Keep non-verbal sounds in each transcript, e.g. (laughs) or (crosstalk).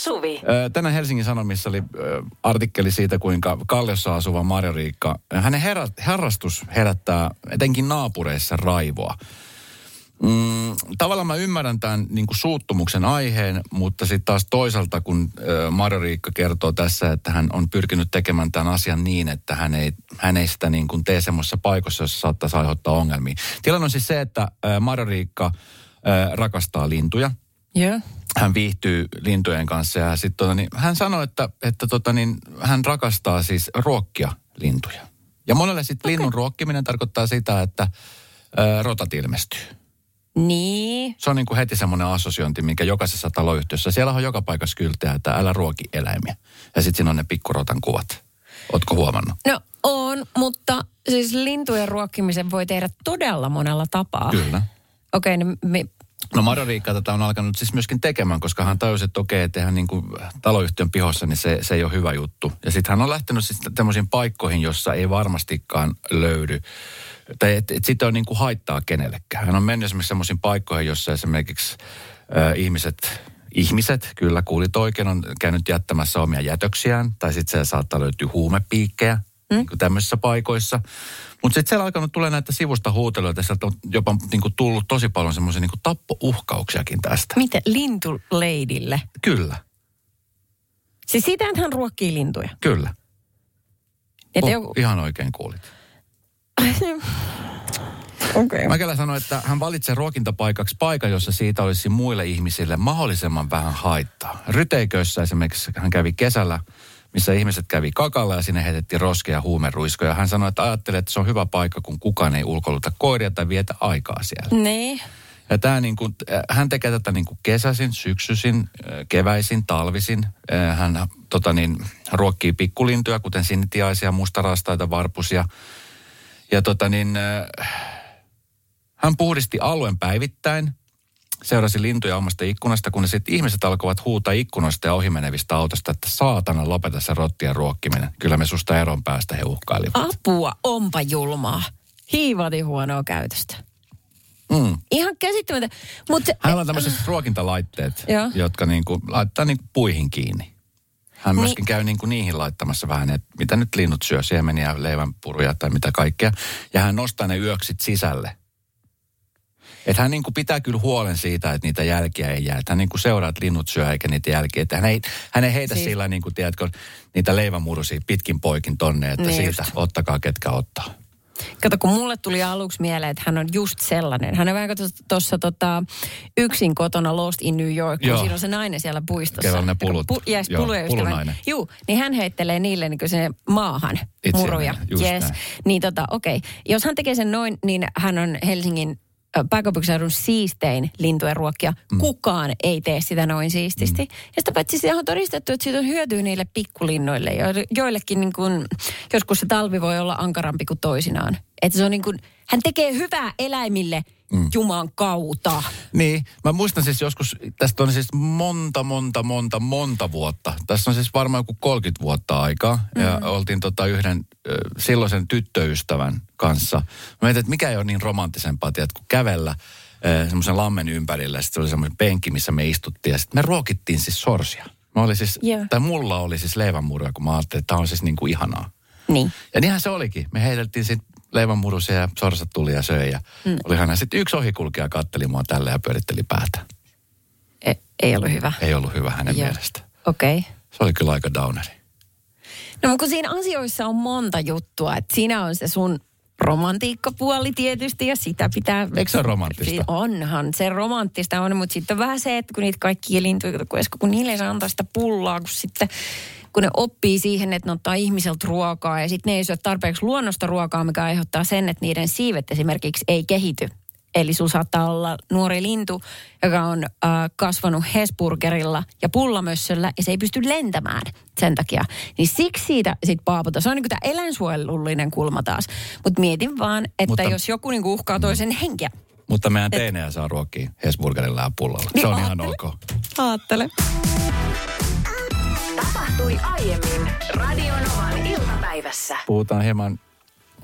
Suvi. Tänään Helsingin Sanomissa oli artikkeli siitä, kuinka Kalliossa asuva Marjo Riikka, hänen herra, harrastus herättää etenkin naapureissa raivoa. Mm, tavallaan mä ymmärrän tämän niin kuin suuttumuksen aiheen, mutta sitten taas toisaalta, kun Marjo Riikka kertoo tässä, että hän on pyrkinyt tekemään tämän asian niin, että hän ei, hän ei sitä niin kuin tee semmoisessa paikassa, jossa saattaisi aiheuttaa ongelmia. Tilanne on siis se, että Marjo Riikka rakastaa lintuja. Joo. Hän viihtyy lintujen kanssa ja sitten tota, niin, hän sanoi, että, että tota, niin, hän rakastaa siis ruokkia lintuja. Ja monelle sitten okay. linnun ruokkiminen tarkoittaa sitä, että äh, rotat ilmestyy. Niin. Se on niin kuin heti semmoinen assosiointi, minkä jokaisessa taloyhtiössä, siellä on joka paikassa kylttejä, että älä ruoki eläimiä. Ja sitten siinä on ne pikkurotan kuvat. Ootko huomannut? No on, mutta siis lintujen ruokkimisen voi tehdä todella monella tapaa. Kyllä. Okei, okay, niin me, No Maro Riikka tätä on alkanut siis myöskin tekemään, koska hän tajusi, että okei, että hän niin kuin taloyhtiön pihossa, niin se, se ei ole hyvä juttu. Ja sitten hän on lähtenyt siis tämmöisiin paikkoihin, jossa ei varmastikaan löydy tai että et siitä on niin kuin haittaa kenellekään. Hän on mennyt esimerkiksi semmoisiin paikkoihin, jossa esimerkiksi äh, ihmiset, ihmiset, kyllä kuulit oikein, on käynyt jättämässä omia jätöksiään, tai sitten siellä saattaa löytyä huumepiikkejä, mm. niin tämmöisissä paikoissa. Mutta sitten siellä alkanut tulee näitä sivusta huuteluita, sieltä on jopa niin kuin tullut tosi paljon semmoisia niin tappouhkauksiakin tästä. Miten? Lintuleidille? Kyllä. Siis sitä hän ruokkii lintuja? Kyllä. Että oh, joku... Ihan oikein kuulit. (laughs) Okay. Mäkelä sanoi, että hän valitsee ruokintapaikaksi paikan, jossa siitä olisi muille ihmisille mahdollisimman vähän haittaa. Ryteikössä esimerkiksi hän kävi kesällä, missä ihmiset kävi kakalla ja sinne heitettiin roskeja ja huumeruiskoja. Hän sanoi, että ajattelee, että se on hyvä paikka, kun kukaan ei ulkoiluta koiria tai vietä aikaa siellä. Niin. Ja tämä niin kuin, hän tekee tätä niin kuin kesäisin, syksyisin, keväisin, talvisin. Hän tota niin, ruokkii pikkulintuja, kuten sinitiaisia, mustarastaita, varpusia. Ja tota niin, hän puhdisti alueen päivittäin, seurasi lintuja omasta ikkunasta, kun sitten ihmiset alkoivat huutaa ikkunoista ja ohimenevistä autosta, että saatana lopeta se rottien ruokkiminen. Kyllä me susta eron päästä he uhkailivat. Apua, onpa julmaa. Hiivati huonoa käytöstä. Mm. Ihan käsittämättä. Mut, Hänellä on tämmöiset ruokintalaitteet, jotka niinku laittaa niinku puihin kiinni. Hän niin. myöskin käy niinku niihin laittamassa vähän, että mitä nyt linnut syö, siemeniä, leivänpuruja tai mitä kaikkea. Ja hän nostaa ne yöksit sisälle. Että hän niinku pitää kyllä huolen siitä, että niitä jälkiä ei jää. Että hän niinku seuraa, että linnut syö eikä niitä jälkiä. Että hän ei, hän ei heitä siis... sillä niin kuin, tiedätkö, niitä leivänmurusia pitkin poikin tonne, että niin siitä just. ottakaa ketkä ottaa. Kato, kun mulle tuli aluksi mieleen, että hän on just sellainen. Hän on vähän tuossa tota, yksin kotona Lost in New York, kun Joo. siinä on se nainen siellä puistossa. Kello ne pulut. Pu, yes, Joo, pulunainen. Juu, niin hän heittelee niille niin se maahan Itse muruja. Yes. Niin tota, okei. Okay. Jos hän tekee sen noin, niin hän on Helsingin pääkaupunkiseudun siistein lintujen ruokkia. Mm. Kukaan ei tee sitä noin siististi. Mm. Ja sitä paitsi sitä on todistettu, että siitä on hyötyä niille pikkulinnoille. Joillekin niin kuin, joskus se talvi voi olla ankarampi kuin toisinaan. Että se on niin kuin, hän tekee hyvää eläimille – mm. Juman kautta. Niin, mä muistan siis joskus, tästä on siis monta, monta, monta, monta vuotta. Tässä on siis varmaan joku 30 vuotta aikaa. Mm. Ja oltiin tota yhden äh, silloisen tyttöystävän kanssa. Mä mietin, että mikä ei ole niin romanttisempaa, tiedät, kun kävellä äh, semmoisen lammen ympärillä. Sitten se oli semmoinen penkki, missä me istuttiin. Ja sitten me ruokittiin siis sorsia. Mä oli siis, yeah. tai mulla oli siis leivänmuruja, kun mä ajattelin, että tämä on siis niin kuin ihanaa. Niin. Ja niinhän se olikin. Me heiteltiin sitten leivänmurusia ja sorsat tuli ja söi. Ja mm. olihan sitten yksi ohikulkija katteli mua tälle ja pyöritteli päätä. E, ei ollut hyvä. Ei ollut hyvä hänen Joo. mielestä. Okei. Okay. Se oli kyllä aika downeri. No kun siinä asioissa on monta juttua, että siinä on se sun romantiikkapuoli tietysti ja sitä pitää... Eikö se ole romanttista? Onhan se romanttista on, mutta sitten on vähän se, että kun niitä kaikki lintuja, kun, kun niille ei saa antaa sitä pullaa, kun sitten kun ne oppii siihen, että ne ottaa ihmiseltä ruokaa ja sitten ne ei syö tarpeeksi luonnosta ruokaa, mikä aiheuttaa sen, että niiden siivet esimerkiksi ei kehity. Eli sulla saattaa olla nuori lintu, joka on äh, kasvanut Hesburgerilla ja pullamössöllä ja se ei pysty lentämään sen takia. Niin siksi siitä sit paaputa. Se on niinku tämä eläinsuojelullinen kulma taas. Mutta mietin vaan, että Mutta, jos joku niinku uhkaa toisen mm. henkeä. Mutta meidän teinejä saa ruokkia Hesburgerilla ja pullalla. Niin se on ihan ok. Aattele. Tapahtui aiemmin Radionovan iltapäivässä. Puhutaan hieman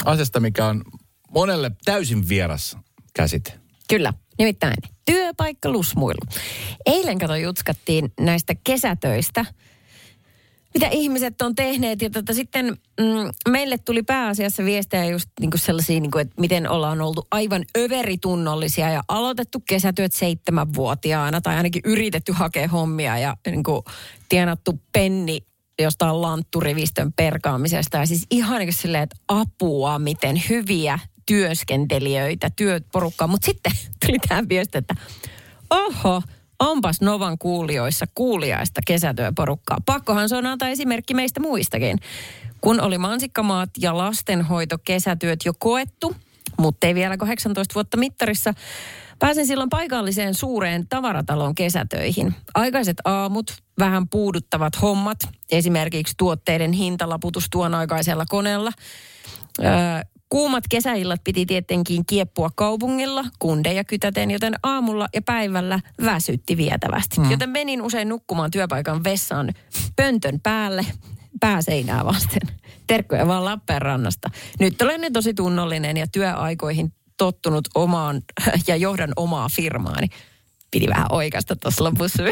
asiasta, mikä on monelle täysin vieras käsite. Kyllä, nimittäin työpaikka lusmuilu. Eilen kato jutskattiin näistä kesätöistä, mitä ihmiset on tehneet. Ja tota, sitten mm, meille tuli pääasiassa viestejä just niin kuin sellaisia, niin kuin, että miten ollaan oltu aivan överitunnollisia ja aloitettu kesätyöt seitsemänvuotiaana tai ainakin yritetty hakea hommia ja niin kuin, tienattu penni jostain lantturivistön perkaamisesta. Ja siis ihan niin silleen, että apua, miten hyviä työskentelijöitä, työporukkaa. Mutta sitten (laughs) tuli tämä viesti, että oho, onpas Novan kuulijoissa kuulijaista kesätyöporukkaa. Pakkohan se on antaa esimerkki meistä muistakin. Kun oli mansikkamaat ja lastenhoito kesätyöt jo koettu, mutta ei vielä 18 vuotta mittarissa, Pääsen silloin paikalliseen suureen tavaratalon kesätöihin. Aikaiset aamut, vähän puuduttavat hommat, esimerkiksi tuotteiden hintalaputus tuon aikaisella koneella. Öö, Kuumat kesäillat piti tietenkin kieppua kaupungilla, kundeja kytäten, joten aamulla ja päivällä väsytti vietävästi. Mm. Joten menin usein nukkumaan työpaikan vessaan pöntön päälle, pääseinää vasten. Terkkoja vaan Lappeenrannasta. Nyt olen ne tosi tunnollinen ja työaikoihin tottunut omaan ja johdan omaa firmaani piti vähän oikasta tuossa lopussa.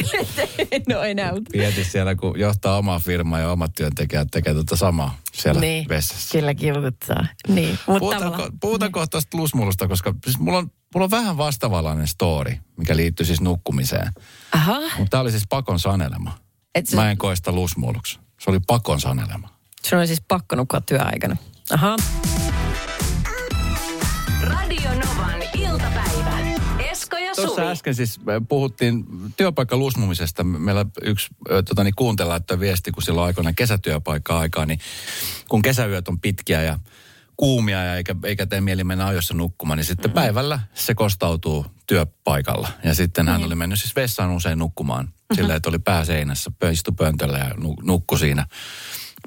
no enää. Mieti siellä, kun johtaa omaa firmaa ja omat työntekijät tekee tuota samaa siellä niin, vessassa. Kyllä kilkuttaa. Niin, puhutaanko, puhutaanko niin. tuosta lusmulusta, koska siis mulla, on, mulla on vähän vastavalainen story, mikä liittyy siis nukkumiseen. Aha. Mutta tämä oli siis pakon sanelema. Et se... Mä en koe sitä lusmuluksi. Se oli pakon sanelema. Se oli siis pakko nukkua työaikana. Aha. Radio Novan iltapäivä. Ja Suvi. Tuossa äsken siis puhuttiin työpaikka lusmumisesta. Meillä yksi tota, niin kuuntella, että viesti, kun silloin aikoina kesätyöpaikka aikaa, niin kun kesäyöt on pitkiä ja kuumia ja eikä, eikä tee mieli mennä ajoissa nukkumaan, niin sitten mm-hmm. päivällä se kostautuu työpaikalla. Ja sitten hän mm-hmm. oli mennyt siis vessaan usein nukkumaan mm-hmm. sillä, että oli pää seinässä, istu pöntöllä ja nukkui siinä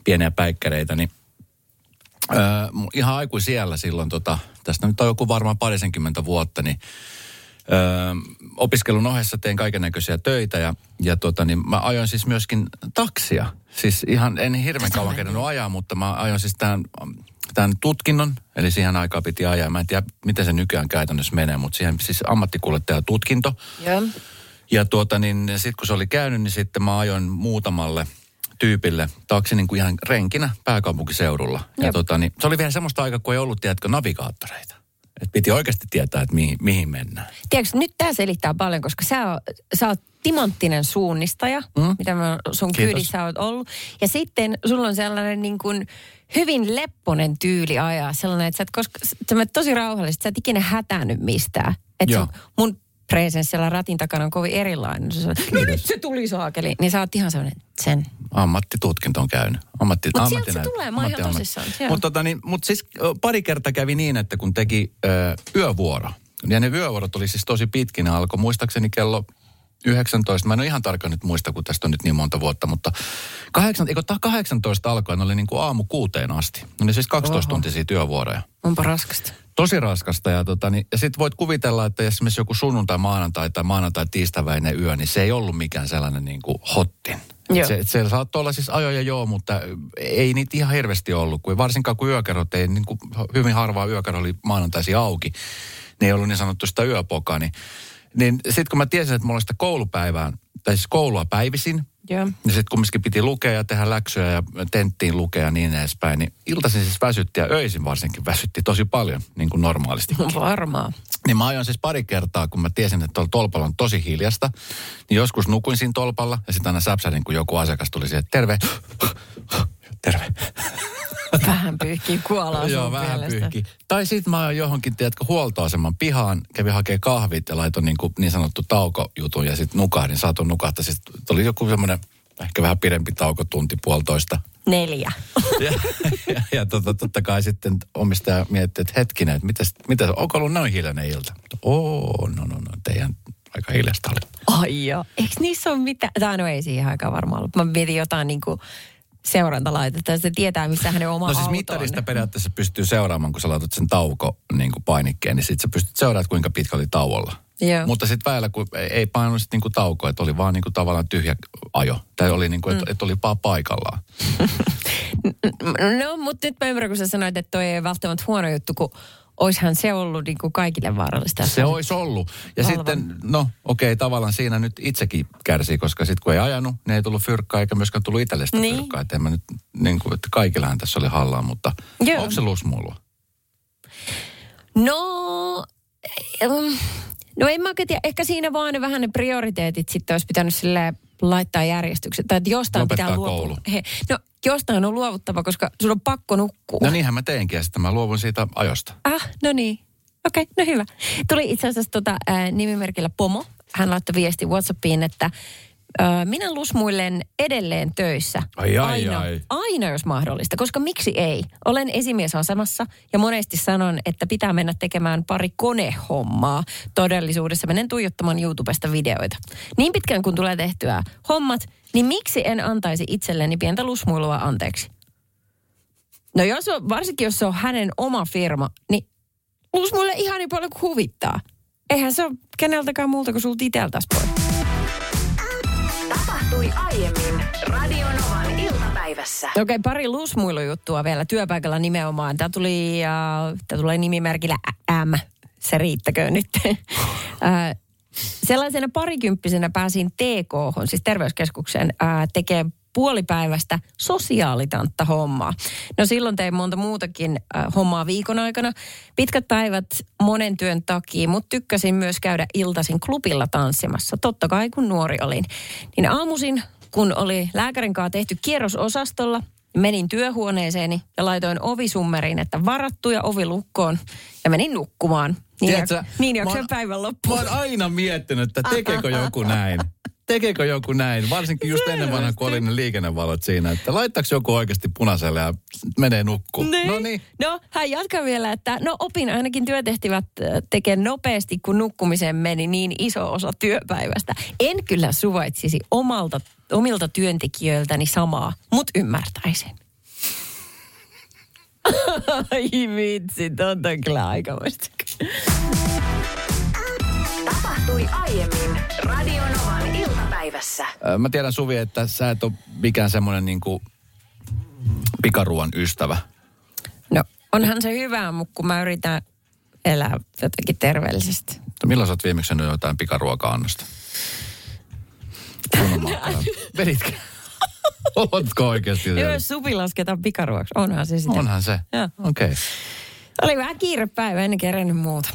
pieniä päikkäreitä, niin Öö, ihan aikuisiellä silloin, tota, tästä nyt on joku varmaan parisenkymmentä vuotta, niin öö, opiskelun ohessa tein kaiken näköisiä töitä ja, ja tota, niin mä ajoin siis myöskin taksia. Siis ihan, en hirveän kauan kerännyt ajaa, mutta mä ajoin siis tämän, tämän tutkinnon, eli siihen aikaan piti ajaa. Mä en tiedä, miten se nykyään käytännössä menee, mutta siihen siis ammattikuljettaja tutkinto. Yeah. Ja tuota niin, sitten kun se oli käynyt, niin sitten mä ajoin muutamalle – tyypille taksi niin kuin ihan renkinä pääkaupunkiseudulla. Ja tota, niin, se oli vielä semmoista aikaa, kun ei ollut, tiedätkö, navigaattoreita. Et piti oikeasti tietää, että mihin, mihin mennään. Tiedätkö, nyt tämä selittää paljon, koska sä, sä oot timanttinen suunnistaja, mm. mitä mä sun Kiitos. kyydissä oot ollut. Ja sitten sulla on sellainen niin kuin hyvin lepponen tyyli ajaa. Sellainen, että sä, et koska, sä tosi rauhallisesti, sä et ikinä hätänyt mistään. Että mun presens siellä ratin takana on kovin erilainen. Se, no nyt se tuli saakeli. Niin sä oot ihan sellainen, sen. Ammattitutkinto on käynyt. Ammatti, Mutta sieltä se tulee, mä oon ihan tosissaan. Mutta tota, niin, mut siis pari kertaa kävi niin, että kun teki ö, yövuoro, ja ne yövuorot oli siis tosi pitkin, alkoi muistaakseni kello 19, mä en ole ihan tarkkaan nyt muista, kun tästä on nyt niin monta vuotta, mutta 8, eikö 18 alkoen oli niin kuin aamu kuuteen asti. No niin siis 12 tuntisia työvuoroja. Onpa raskasta. Tosi raskasta ja, tota, niin, ja sitten voit kuvitella, että esimerkiksi joku sunnuntai, maanantai tai maanantai tiistäväinen yö, niin se ei ollut mikään sellainen niin kuin hottin. Se, se saattoi olla siis ajoja joo, mutta ei niitä ihan hirveästi ollut, kun varsinkaan kun yökerrot ei, niin kuin hyvin harvaa yökerro oli maanantaisi auki. Ne ei ollut niin sanottu sitä yöpokaa, niin niin sitten kun mä tiesin, että mulla oli sitä koulupäivää, tai siis koulua päivisin, yeah. niin sitten kumminkin piti lukea ja tehdä läksyjä ja tenttiin lukea ja niin edespäin, niin iltaisin siis väsytti ja öisin varsinkin väsytti tosi paljon, niin kuin normaalisti. (laughs) Varmaan. Niin mä ajoin siis pari kertaa, kun mä tiesin, että tuolla tolpalla on tosi hiljasta, niin joskus nukuin siinä tolpalla ja sitten aina säpsädin, kun joku asiakas tuli siihen, terve, (gasps) terve. (laughs) Vähän pyyhkii kuolaa Joo, vähän pyyhkii. Tai sitten mä oon johonkin, tiedätkö, huoltoaseman pihaan, kävin hakemaan kahvit ja laitoin niin, kuin niin sanottu taukojutun ja sitten nukahdin, saatoin nukahtaa. Sitten tuli joku semmoinen ehkä vähän pidempi tauko, tunti puolitoista. Neljä. (laughs) ja, ja, ja tota, totta kai sitten omistaja mietti, että hetkinen, että mitäs, mitäs, onko ollut noin hiljainen ilta? Oo, no, no, no, teidän aika hiljasta oli. Ai joo. Eikö niissä ole mitään? Tai no ei siihen aikaan varmaan ollut. Mä mietin jotain niin kuin seurantalaitetta ja se tietää, missä hänen oma No siis mittarista on. periaatteessa pystyy seuraamaan, kun sä laitat sen tauko niin kuin painikkeen, niin sitten sä pystyt seuraamaan, kuinka pitkä oli tauolla. Joo. Mutta sitten väillä, kun ei painunut sitten niinku tauko, että oli vaan niinku tavallaan tyhjä ajo. Tai oli niinku, että mm. et oli vaan paikallaan. (laughs) no, mutta nyt mä ymmärrän, kun sä sanoit, että toi ei välttämättä huono juttu, kun oishan se ollut niin kuin kaikille vaarallista. Se olisi ollut. Ja Valvon. sitten, no okei, okay, tavallaan siinä nyt itsekin kärsii, koska sitten kun ei ajanut, niin ei tullut fyrkkaa eikä myöskään tullut itselle sitä Niin. fyrkkaa. Että en mä nyt, niin kuin, että kaikillähän tässä oli hallaa, mutta Joo. onko se lusmuilua? No, no en mä tiedä. Ehkä siinä vaan ne vähän ne prioriteetit sitten olisi pitänyt sille laittaa järjestykseen. Tai että jostain Lopettaa pitää koulu. luopua. He, no, jostain on luovuttava, koska sun on pakko nukkua. No niinhän mä teinkin ja sitten mä luovun siitä ajosta. Ah, no niin. Okei, okay, no hyvä. Tuli itse asiassa tota, ää, nimimerkillä Pomo. Hän laittoi viesti WhatsAppiin, että ää, minä lusmuilen edelleen töissä. Ai, ai, aina, ai. aina, jos mahdollista, koska miksi ei? Olen esimiesasemassa ja monesti sanon, että pitää mennä tekemään pari konehommaa. Todellisuudessa menen tuijottamaan YouTubesta videoita. Niin pitkään kun tulee tehtyä hommat, niin miksi en antaisi itselleni pientä lusmuilua anteeksi? No jos on, varsinkin jos se on hänen oma firma, niin lusmuille ihan niin paljon kuin huvittaa. Eihän se ole keneltäkään muulta kuin sulta iteltäs pois. Tapahtui aiemmin Radionovan iltapäivässä. Okei, okay, pari lusmuilujuttua vielä työpaikalla nimenomaan. Tämä tuli, uh, tämä tulee nimimerkillä M. Se riittäkö nyt. (laughs) Ää, Sellaisena parikymppisenä pääsin TK, siis terveyskeskukseen, tekee puolipäivästä sosiaalitantta hommaa. No silloin tein monta muutakin ää, hommaa viikon aikana. Pitkät päivät monen työn takia, mutta tykkäsin myös käydä iltaisin klubilla tanssimassa. Totta kai kun nuori olin. Niin aamuisin, kun oli lääkärin kanssa tehty kierrososastolla, menin työhuoneeseeni ja laitoin ovisummeriin, että varattu ja ovi lukkoon ja menin nukkumaan. Niin, Tiedätkö, jak- niin mä jaksoin oon- päivän Mä loppuun. oon aina miettinyt, että tekeekö joku (laughs) näin. Tekeekö joku näin? Varsinkin just ennen vanha, kun oli ne liikennevalot siinä, että laittaako joku oikeasti punaiselle ja menee nukkuun. No niin. No, hän jatkaa vielä, että no opin ainakin työtehtävät äh, tekee nopeasti, kun nukkumiseen meni niin iso osa työpäivästä. En kyllä suvaitsisi omalta, omilta työntekijöiltäni samaa, mutta ymmärtäisin. (laughs) Ai vitsi, tota on kyllä aikamoista. Tapahtui aiemmin Radionovan iltapäivässä. Mä tiedän Suvi, että sä et ole mikään semmoinen niin kuin pikaruoan ystävä. No, onhan se hyvä, mutta kun mä yritän elää jotenkin terveellisesti. Mutta milloin sä oot viimeksi jotain pikaruoka-annosta? Veditkö? (laughs) Ootko oikeasti? Joo, jos supi lasketaan pikaruoksi, onhan se sitä. Onhan se. Joo. Okei. Okay. Oli vähän kiire päivä, en kerennyt muuta.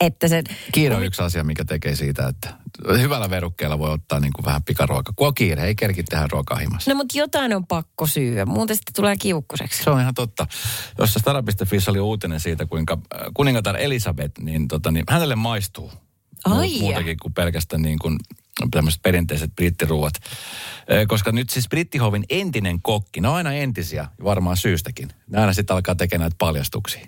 Että se... Kiire on yksi asia, mikä tekee siitä, että hyvällä verukkeella voi ottaa niin kuin vähän pikaruokaa. Kun on kiire, ei kerki tehdä ruokaa himassa. No mutta jotain on pakko syyä, muuten sitten tulee kiukkuseksi. Se on ihan totta. Jossa Stara.fi oli uutinen siitä, kuinka äh, kuningatar Elisabeth, niin, tota, niin hänelle maistuu. Ai Muut- Muutakin kuin pelkästään niin kuin tämmöiset perinteiset brittiruuat. Koska nyt siis Brittihovin entinen kokki, ne on aina entisiä, varmaan syystäkin. Ne aina sitten alkaa tekemään näitä paljastuksia.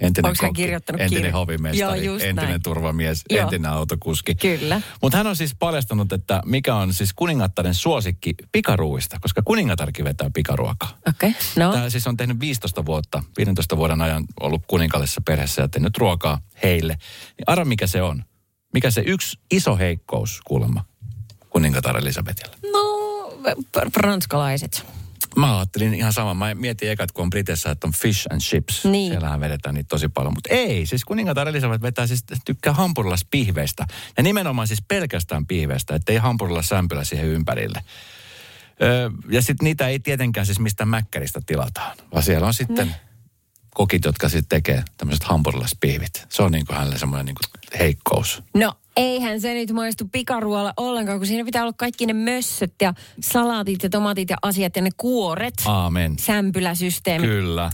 Entinen Onko hän kokki, kirjoittanut entinen kirjan? hovimestari, Joo, entinen näin. turvamies, Joo. entinen autokuski. Kyllä. Mutta hän on siis paljastanut, että mikä on siis kuningattaren suosikki pikaruuista, koska kuningatarkin vetää pikaruokaa. Okei, okay. no. Tämä siis on tehnyt 15 vuotta, 15 vuoden ajan ollut kuninkallisessa perheessä ja tehnyt ruokaa heille. Niin arva mikä se on? Mikä se yksi iso heikkous kuulemma kuningatar Elisabetilla? No, ranskalaiset. Mä ajattelin ihan sama. Mä mietin ekat, kun on Briteissä, että on fish and chips. Niin. Siellähän vedetään niitä tosi paljon. Mutta ei, siis kuningatar Elisabeth vetää siis, tykkää hampurilaispihveistä. Ja nimenomaan siis pelkästään pihveistä, ettei hampurilaissämpylä siihen ympärille. Öö, ja sitten niitä ei tietenkään siis mistään mäkkäristä tilataan, vaan siellä on sitten kokit, jotka sitten tekee tämmöiset hampurilaispihvit. Se on niin kuin hänelle semmoinen niin heikkous. No, eihän se nyt maistu pikaruoalla ollenkaan, kun siinä pitää olla kaikki ne mössöt ja salaatit ja tomatit ja asiat ja ne kuoret. Aamen. Sämpyläsysteemi. Kyllä.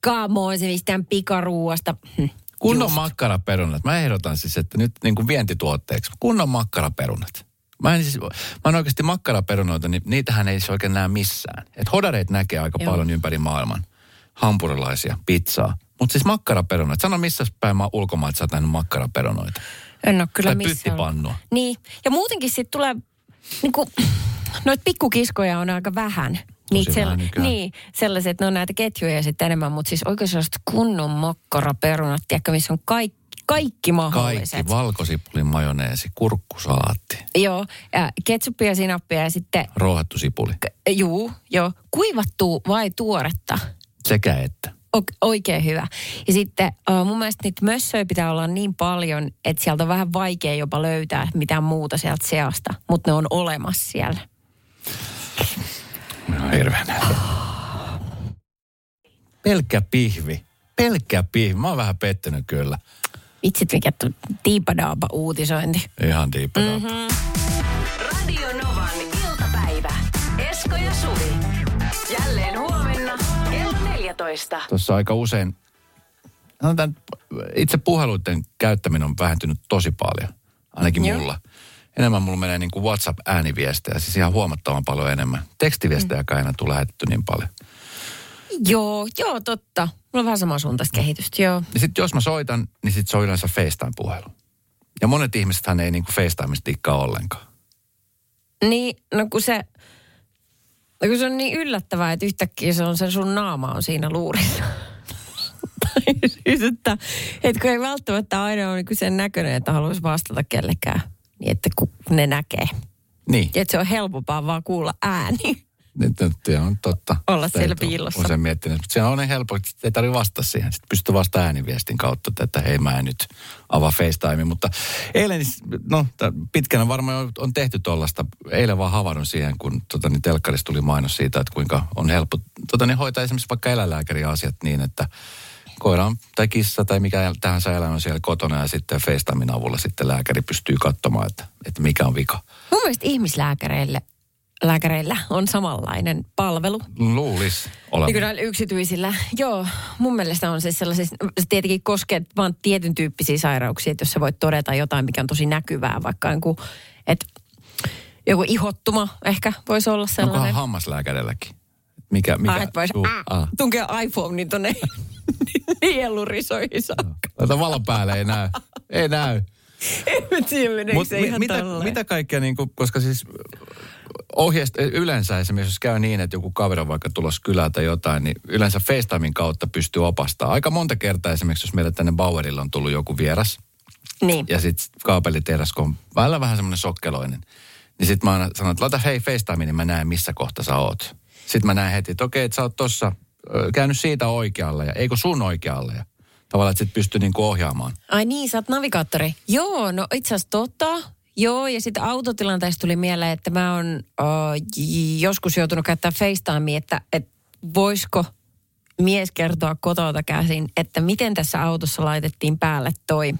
Kamoin se mistään pikaruuasta. Hm. Kunnon Just. makkaraperunat. Mä ehdotan siis, että nyt niin kuin vientituotteeksi. Kunnon makkaraperunat. Mä en, siis, mä en oikeasti makkaraperunoita, niin niitähän ei se oikein näe missään. Et hodareit näkee aika Joo. paljon ympäri maailman. Hampurilaisia, pizzaa. Mutta siis makkaraperunoita. Sano missä päin mä ulkomaat sä oot makkaraperunoita. En ole kyllä Tai missään. pyttipannua. Niin. Ja muutenkin sitten tulee, niin kuin, noita pikkukiskoja on aika vähän. Niitä nykyään. niin, sellaiset, ne on näitä ketjuja sitten enemmän, mutta siis oikein sellaiset kunnon makkaraperunat, tiedätkö, missä on kaikki, kaikki mahdolliset. Kaikki, valkosipulin majoneesi, kurkkusalaatti, Joo, ja ketsuppia, sinappia ja sitten, ruohattu sipuli. juu, joo, kuivattuu vai tuoretta? Sekä että. O- oikein hyvä. Ja sitten uh, mun mielestä niitä mössöjä pitää olla niin paljon, että sieltä on vähän vaikea jopa löytää mitään muuta sieltä seasta, mutta ne on olemassa siellä. No hirveän Pelkkä pihvi. Pelkkä pihvi. Mä oon vähän pettynyt kyllä. Vitsit mikä tu- tiipadaapa uutisointi. Ihan diippa. Mm-hmm. Radio Novan iltapäivä. Esko ja Suvi. Jälleen huomenna 14. Tuossa aika usein, sanotaan, itse puheluiden käyttäminen on vähentynyt tosi paljon. Ainakin Joo. mulla. Enemmän mulla menee niin kuin WhatsApp-ääniviestejä, siis ihan huomattavan paljon enemmän. Tekstiviestejäkään enää tule lähetetty niin paljon. Joo, joo, totta. Mulla on vähän samansuuntaista kehitystä, joo. Ja sitten jos mä soitan, niin sitten se on yleensä FaceTime-puhelu. Ja monet ihmisethän ei niin kuin FaceTimeista dikkaa ollenkaan. Niin, no kun se, no kun se on niin yllättävää, että yhtäkkiä se on se sun naama on siinä luurissa. Tai siis, (laughs) että, että kun ei välttämättä aina ole niin sen näköinen, että haluaisi vastata kellekään, niin että kun ne näkee. Niin. Ja että se on helpompaa vaan kuulla ääni. Nyt, nyt se on totta. Olla Sitä siellä piilossa. Usein miettinyt, mutta se on niin helppo, että ei tarvitse vastata siihen. Sitten pystyy vasta ääniviestin kautta, että hei mä en nyt avaa FaceTime. Mutta eilen, niin- no pitkänä varmaan on- tehty tuollaista. Eilen vaan havainnut siihen, kun tota, niin telkkarista tuli mainos siitä, että kuinka on helppo tota, niin hoitaa esimerkiksi vaikka eläinlääkärin asiat niin, että koira on, tai kissa tai mikä tahansa eläin on siellä kotona ja sitten FaceTimein avulla sitten lääkäri pystyy katsomaan, että, että mikä on vika. Mun mielestä ihmislääkäreille lääkäreillä on samanlainen palvelu. Luulis Niin olevan. näillä yksityisillä. Joo, mun mielestä on siis sellaisessa, se tietenkin koskee vaan tietyn tyyppisiä sairauksia, että jos sä voit todeta jotain, mikä on tosi näkyvää, vaikka joku, että joku ihottuma ehkä voisi olla Onkohan sellainen. hammaslääkärilläkin? Mikä, mikä? Ah, että voisi Juu, ah. tunkea iPhonein tonne (laughs) nielurisoihin saakka. Laita valon päälle, ei näy. Ei näy. (laughs) En mä tiedä, se ihan mitä, mitä kaikkea, niin kuin, koska siis ohjeesta, yleensä esimerkiksi jos käy niin, että joku kaveri on vaikka tulossa kylältä jotain, niin yleensä FaceTimein kautta pystyy opastamaan. Aika monta kertaa esimerkiksi, jos meille tänne Bauerille on tullut joku vieras, Niin. ja sitten kaapelitehdas, kun on välillä vähän semmoinen sokkeloinen, niin sitten mä aina sanon, että laita hei FaceTime, niin mä näen missä kohta sä oot. Sitten mä näen heti, että okei, että sä oot tossa käynyt siitä oikealle, ja eikö sun oikealle, ja tavallaan, että sit pystyy niinku ohjaamaan. Ai niin, sä oot navigaattori. Joo, no itse asiassa totta. Joo, ja sitten autotilanteesta tuli mieleen, että mä oon uh, joskus joutunut käyttää FaceTimea, että, että voisiko mies kertoa kotota käsin, että miten tässä autossa laitettiin päälle toi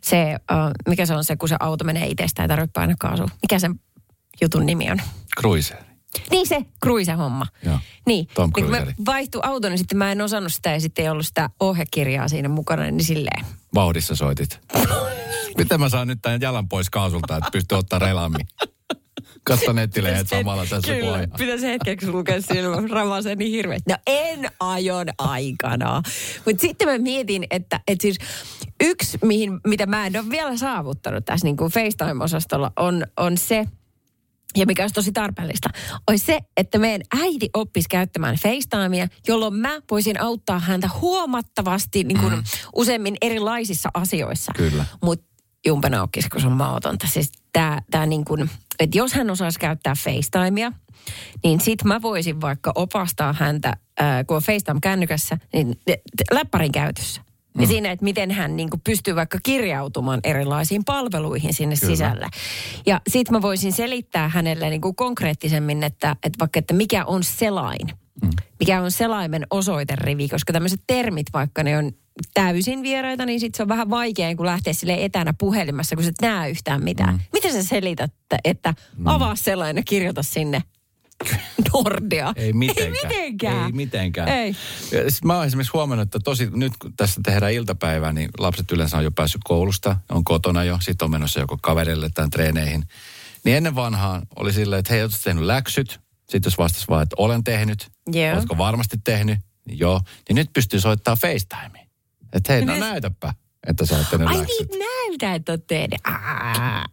se, uh, mikä se on se, kun se auto menee itsestään, ei tarvitse painaa kaasua. Mikä sen jutun nimi on? Cruiser. Niin se, Cruise-homma. Joo. Niin, Tom niin kun Cruiseri. vaihtui auto, niin sitten mä en osannut sitä ja sitten ei ollut sitä ohjekirjaa siinä mukana, niin silleen. Vauhdissa soitit. (laughs) Miten mä saan nyt tämän jalan pois kaasulta, että pystyy ottaa relammin? Katso nettilehdet samalla tässä kun Kyllä, ajaa. pitäisi hetkeksi lukea silmä, ramasee niin hirveästi. No en ajon aikana. Mutta sitten mä mietin, että, että siis yksi, mihin, mitä mä en ole vielä saavuttanut tässä niin kuin FaceTime-osastolla, on, on se, ja mikä olisi tosi tarpeellista, olisi se, että meidän äiti oppisi käyttämään FaceTimea, jolloin mä voisin auttaa häntä huomattavasti niin kuin mm. useammin erilaisissa asioissa. Kyllä. Mutta jumpena okkis, kun se on mautonta. Siis tää, tää niin kuin, että jos hän osaisi käyttää FaceTimea, niin sit mä voisin vaikka opastaa häntä, ää, kun on FaceTime-kännykässä, niin t- t- läppärin käytössä. Ja siinä, että miten hän niin kuin pystyy vaikka kirjautumaan erilaisiin palveluihin sinne Kyllä. sisälle. Ja sitten mä voisin selittää hänelle niin kuin konkreettisemmin, että, että vaikka, että mikä on selain. Mm. Mikä on selaimen osoiterivi, koska tämmöiset termit, vaikka ne on täysin vieraita, niin sitten se on vähän vaikea, kun lähtee sille etänä puhelimessa, kun sä et näe yhtään mitään. Mm. Miten sä selität, että avaa sellainen ja kirjoita sinne Nordea? Ei mitenkään. Ei mitenkään. Ei mitenkään. Ei. Sit mä oon esimerkiksi huomannut, että tosi, nyt kun tässä tehdään iltapäivää, niin lapset yleensä on jo päässyt koulusta, on kotona jo, sitten on menossa joko kaverille tai treeneihin. Niin ennen vanhaan oli silleen, että hei, ootko tehnyt läksyt? Sitten jos vastasi vaan, että olen tehnyt, Joo. oletko varmasti tehnyt? Niin joo. Niin nyt pystyy soittamaan FaceTimeen. Että hei, no näytäpä, että sä oot tehnyt Ai läksyt. niin näytä, että oot tehnyt. Aa.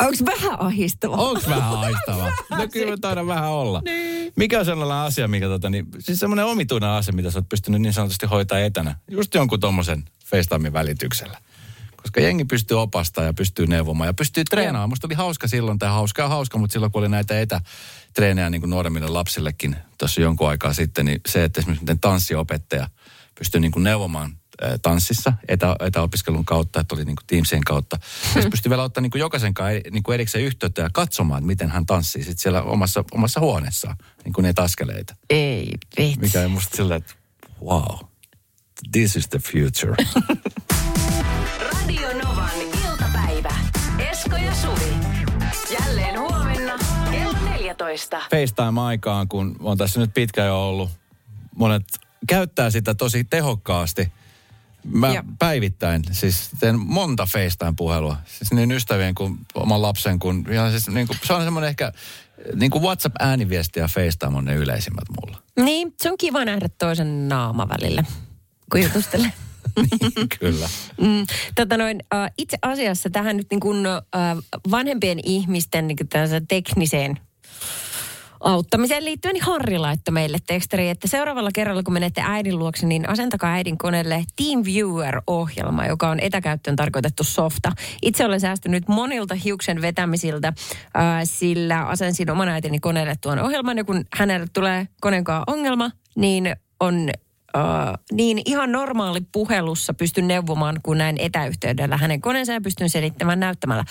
Onko vähän ahistavaa? Onks vähän haistavaa? No kyllä me taida vähän olla. Niin. Mikä on sellainen asia, mikä tota, niin, siis semmoinen omituinen asia, mitä sä oot pystynyt niin sanotusti hoitaa etänä. Just jonkun tommosen FaceTimein välityksellä. koska jengi pystyy opastamaan ja pystyy neuvomaan ja pystyy treenaamaan. Musta oli hauska silloin, tai hauska ja hauska, mutta silloin kun oli näitä etätreenejä niin kuin nuoremmille lapsillekin tuossa jonkun aikaa sitten, niin se, että esimerkiksi miten tanssiopettaja pystyy niin kuin neuvomaan tanssissa etä, etäopiskelun kautta, että oli niin kuin Teamsien kautta. Ja se pystyi vielä ottaa niin kuin jokaisen kanssa niin kuin erikseen yhteyttä ja katsomaan, että miten hän tanssii sit siellä omassa, omassa huoneessaan, niin kuin niitä askeleita. Ei vitsi. Mikä on musta silleen, että wow, this is the future. (laughs) Radio Novan iltapäivä. Esko ja Suvi. Jälleen huomenna kello 14. FaceTime-aikaan, kun on tässä nyt pitkä jo ollut, monet käyttää sitä tosi tehokkaasti. Mä Joo. päivittäin, siis teen monta FaceTime-puhelua. Siis niin ystävien kuin oman lapsen, kuin, ja siis niin kuin, se on semmoinen ehkä, niin kuin WhatsApp-ääniviesti ja FaceTime on ne yleisimmät mulla. Niin, se on kiva nähdä toisen naama välillä, kun jutustelee. (laughs) Kyllä. Mm, tota noin, äh, itse asiassa tähän nyt niin kuin, äh, vanhempien ihmisten niin kuin tekniseen auttamiseen liittyen, niin Harri laittoi meille tekstari, että seuraavalla kerralla, kun menette äidin luokse, niin asentakaa äidin koneelle TeamViewer-ohjelma, joka on etäkäyttöön tarkoitettu softa. Itse olen säästynyt monilta hiuksen vetämisiltä, äh, sillä asensin oman äitini koneelle tuon ohjelman, ja kun hänelle tulee koneen ongelma, niin on äh, niin ihan normaali puhelussa pystyn neuvomaan, kun näin etäyhteydellä hänen koneensa ja pystyn selittämään näyttämällä.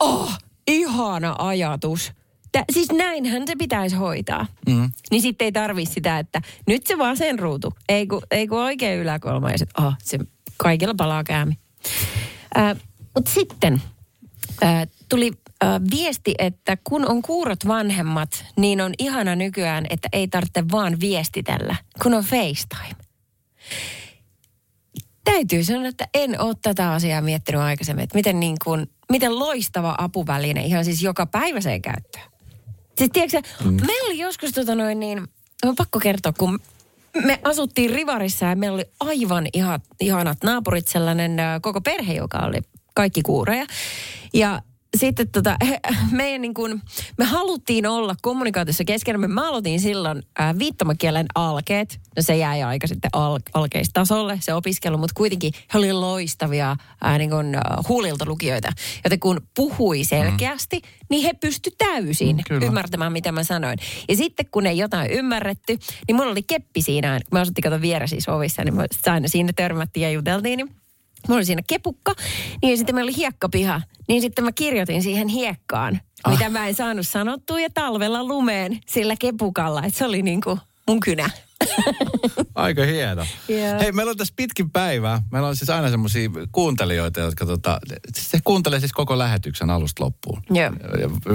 Oh, ihana ajatus. Tä, siis näinhän se pitäisi hoitaa. Mm. Niin sitten ei tarvi sitä, että nyt se vasen ruutu, ei kun, ei kun oikein yläkulma. Ja sit, oh, se kaikilla palaa käämi. Äh, Mutta sitten äh, tuli äh, viesti, että kun on kuurot vanhemmat, niin on ihana nykyään, että ei tarvitse vaan viestitellä, kun on FaceTime. Täytyy sanoa, että en ole tätä asiaa miettinyt aikaisemmin, että miten, niin kuin, miten loistava apuväline ihan siis joka päiväiseen käyttöön. Siis tiedätkö, mm. meillä oli joskus tota noin niin, on pakko kertoa, kun me asuttiin Rivarissa ja meillä oli aivan ihan, ihanat naapurit, sellainen koko perhe, joka oli kaikki kuureja. Ja sitten tota, he, meidän niin kuin, me haluttiin olla kommunikaatiossa keskenään. Mä aloitin silloin ää, viittomakielen alkeet. No se jäi aika sitten al, alkeistasolle se opiskelu, mutta kuitenkin he oli loistavia ää, niin kuin, ää, huulilta lukijoita. Joten kun puhui selkeästi, mm. niin he pysty täysin Mm, kyllä. ymmärtämään, mitä mä sanoin. Ja sitten kun ei jotain ymmärretty, niin mulla oli keppi siinä. Kun mä asuttiin kato vieressä siis ovissa, niin mä aina siinä törmättiin ja juteltiin. Niin Mulla oli siinä kepukka, niin sitten meillä oli hiekkapiha. Niin sitten mä kirjoitin siihen hiekkaan, ah. mitä mä en saanut sanottua ja talvella lumeen sillä kepukalla. Että se oli niin kuin mun kynä. (laughs) Aika hieno. Joo. Hei, meillä on tässä pitkin päivää. Meillä on siis aina semmoisia kuuntelijoita, jotka tota, se kuuntelee siis koko lähetyksen alusta loppuun. Ja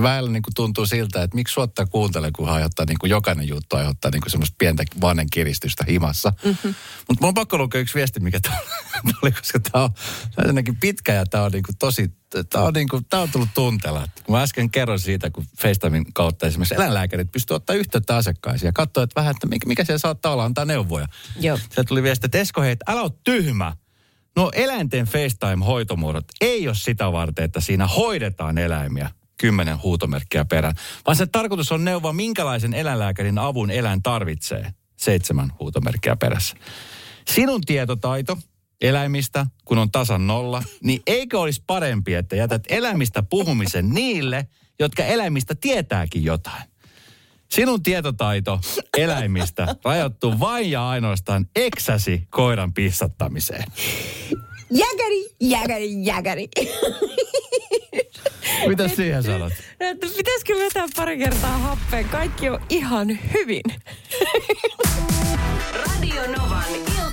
Väillä niin kuin tuntuu siltä, että miksi suottaa kuuntele, kun aiheuttaa niin kuin jokainen juttu aiheuttaa niin kuin semmoista pientä vannen kiristystä himassa. Mm-hmm. Mutta mun on pakko lukea yksi viesti, mikä tuli, (laughs) koska tämä on, on pitkä ja tämä on niin kuin tosi, tämä on, niin kuin, on tullut tunteella. Kun mä äsken kerroin siitä, kun FaceTimein kautta esimerkiksi eläinlääkärit pystyy ottaa yhteyttä asiakkaisiin ja katsoa, että vähän, että mikä, mikä siellä saattaa olla, antaa neuvoja. Joo. Sieltä tuli viesti, että Esko, hei, älä ole tyhmä. No eläinten FaceTime-hoitomuodot ei ole sitä varten, että siinä hoidetaan eläimiä kymmenen huutomerkkiä perään, vaan se tarkoitus on neuvoa, minkälaisen eläinlääkärin avun eläin tarvitsee seitsemän huutomerkkiä perässä. Sinun tietotaito eläimistä, kun on tasan nolla, niin eikö olisi parempi, että jätät eläimistä puhumisen niille, jotka eläimistä tietääkin jotain? Sinun tietotaito eläimistä rajoittuu vain ja ainoastaan eksäsi koiran pissattamiseen. Jäkäri, jäkäri, jäkäri. Mitä siihen sanot? Että pitäisikö vetää pari kertaa happeen? Kaikki on ihan hyvin. Radio Novan.